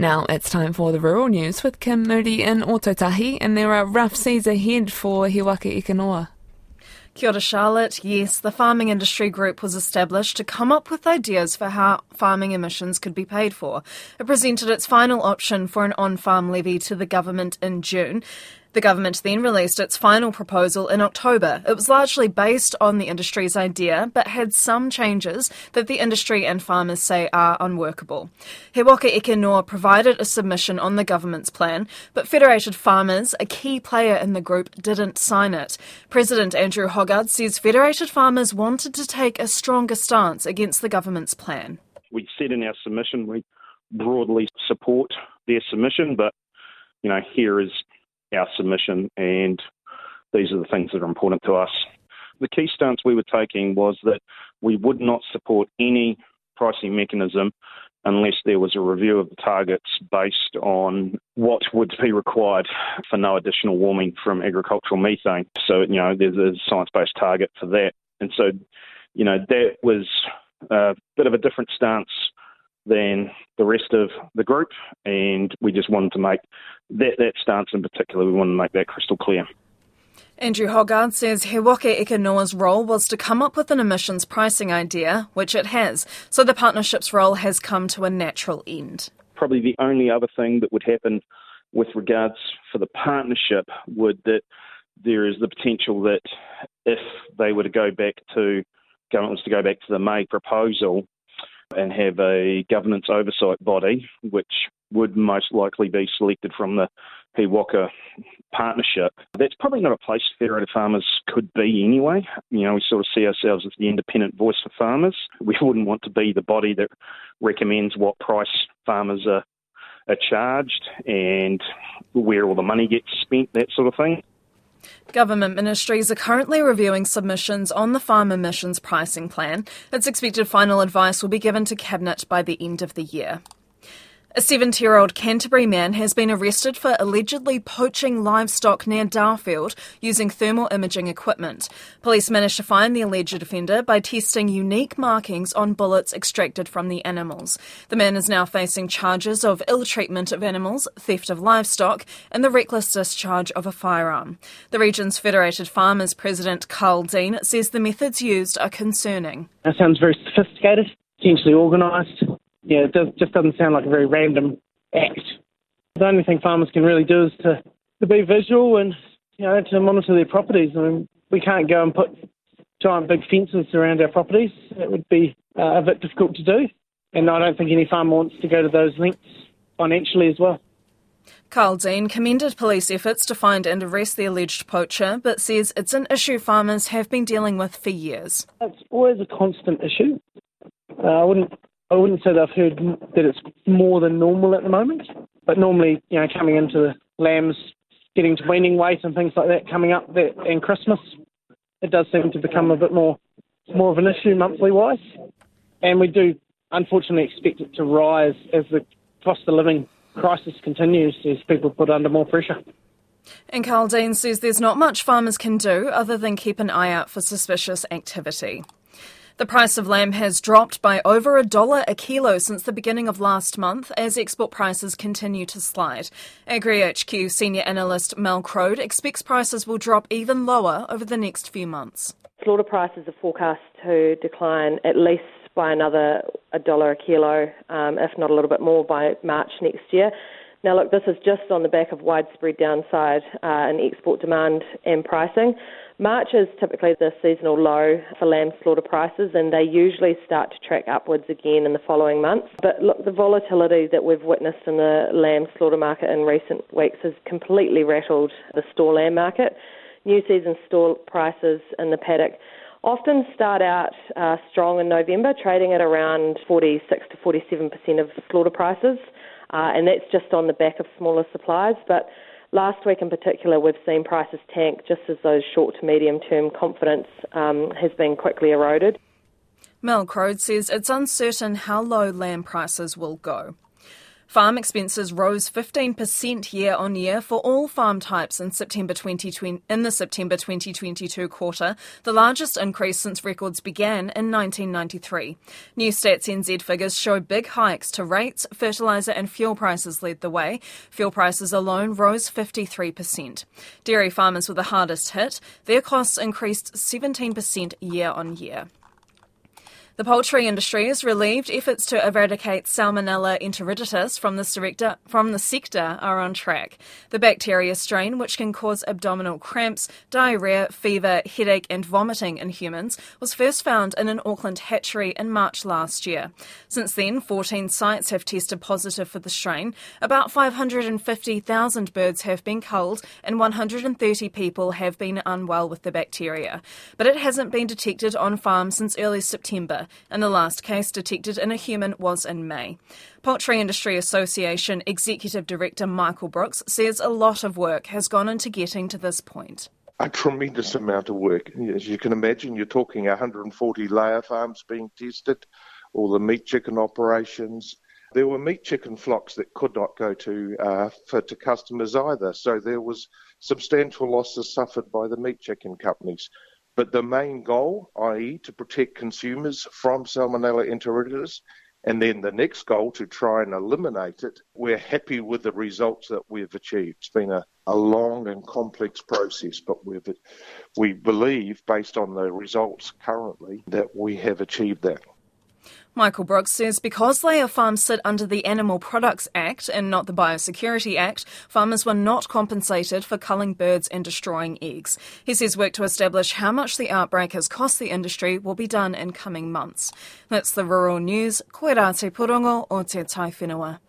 Now it's time for the rural news with Kim Moodie in Ōtautahi, and there are rough seas ahead for He Waka Eke Noa. Kia ora, Charlotte. Yes, the Farming Industry Group was established to come up with ideas for how farming emissions could be paid for. It presented its final option for an on farm levy to the government in June. The government then released its final proposal in October. It was largely based on the industry's idea, but had some changes that the industry and farmers say are unworkable. He Waka Eke Noa provided a submission on the government's plan, but Federated Farmers, a key player in the group, didn't sign it. President Andrew Hoggard says Federated Farmers wanted to take a stronger stance against the government's plan. We said in our submission we broadly support their submission, but you know, here is our submission, and these are the things that are important to us. The key stance we were taking was that we would not support any pricing mechanism unless there was a review of the targets based on what would be required for no additional warming from agricultural methane. So, you know, there's a science based target for that. And so, you know, that was a bit of a different stance than the rest of the group, and we just wanted to make that, that stance in particular, we wanted to make that crystal clear. Andrew Hoggard says He Waka Eke Noa's role was to come up with an emissions pricing idea, which it has, so the partnership's role has come to a natural end. Probably the only other thing that would happen with regards for the partnership would that there is the potential that if they were to go back to government was to go back to the May proposal, and have a governance oversight body, which would most likely be selected from the He Waka partnership. That's probably not a place Federated Farmers could be anyway. You know, we sort of see ourselves as the independent voice for farmers. We wouldn't want to be the body that recommends what price farmers are, are charged and where all the money gets spent, that sort of thing. Government ministries are currently reviewing submissions on the farm emissions pricing plan. It's expected final advice will be given to Cabinet by the end of the year. A 70 year old Canterbury man has been arrested for allegedly poaching livestock near Darfield using thermal imaging equipment. Police managed to find the alleged offender by testing unique markings on bullets extracted from the animals. The man is now facing charges of ill treatment of animals, theft of livestock, and the reckless discharge of a firearm. The region's Federated Farmers President Carl Dean says the methods used are concerning. That sounds very sophisticated, potentially organised yeah, it does, just doesn't sound like a very random act. The only thing farmers can really do is to, to be visual and you know to monitor their properties. I mean, we can't go and put giant big fences around our properties. It would be uh, a bit difficult to do, and I don't think any farmer wants to go to those lengths financially as well. Carl Dean commended police efforts to find and arrest the alleged poacher, but says it's an issue farmers have been dealing with for years. It's always a constant issue. Uh, I wouldn't I wouldn't say that I've heard that it's more than normal at the moment, but normally, you know, coming into the lambs getting to weaning weight and things like that coming up that, and Christmas, it does seem to become a bit more more of an issue monthly wise, and we do unfortunately expect it to rise as the cost of living crisis continues as people put under more pressure. And Carl Dean says there's not much farmers can do other than keep an eye out for suspicious activity. The price of lamb has dropped by over a dollar a kilo since the beginning of last month as export prices continue to slide. Agri HQ senior analyst Mel Croad expects prices will drop even lower over the next few months. Slaughter prices are forecast to decline at least by another a dollar a kilo, um, if not a little bit more by March next year. Now, look, this is just on the back of widespread downside uh, in export demand and pricing. March is typically the seasonal low for lamb slaughter prices, and they usually start to track upwards again in the following months. But look, the volatility that we've witnessed in the lamb slaughter market in recent weeks has completely rattled the store lamb market. New season store prices in the paddock often start out uh, strong in November, trading at around 46 to 47% of slaughter prices, uh, and that's just on the back of smaller supplies. But Last week in particular, we've seen prices tank just as those short to medium term confidence um, has been quickly eroded. Mel Croad says it's uncertain how low lamb prices will go. Farm expenses rose 15% year on year for all farm types in September 2020, in the September 2022 quarter, the largest increase since records began in 1993. New Stats NZ figures show big hikes to rates, fertiliser and fuel prices led the way. Fuel prices alone rose 53%. Dairy farmers were the hardest hit. Their costs increased 17% year on year. The poultry industry is relieved efforts to eradicate Salmonella enteritidis from the, sector, from the sector are on track. The bacteria strain, which can cause abdominal cramps, diarrhea, fever, headache, and vomiting in humans, was first found in an Auckland hatchery in March last year. Since then, 14 sites have tested positive for the strain. About 550,000 birds have been culled, and 130 people have been unwell with the bacteria. But it hasn't been detected on farms since early September and the last case detected in a human was in May. Poultry Industry Association Executive Director Michael Brooks says a lot of work has gone into getting to this point. A tremendous amount of work. As you can imagine, you're talking 140 layer farms being tested, all the meat chicken operations. There were meat chicken flocks that could not go to uh, for to customers either. So there was substantial losses suffered by the meat chicken companies. But the main goal, i.e., to protect consumers from Salmonella enteritidis, and then the next goal to try and eliminate it, we're happy with the results that we've achieved. It's been a, a long and complex process, but we've, we believe, based on the results currently, that we have achieved that. Michael Brooks says because layer farms sit under the Animal Products Act and not the Biosecurity Act, farmers were not compensated for culling birds and destroying eggs. He says work to establish how much the outbreak has cost the industry will be done in coming months. That's the Rural News. Koe purongo o te tai whenua.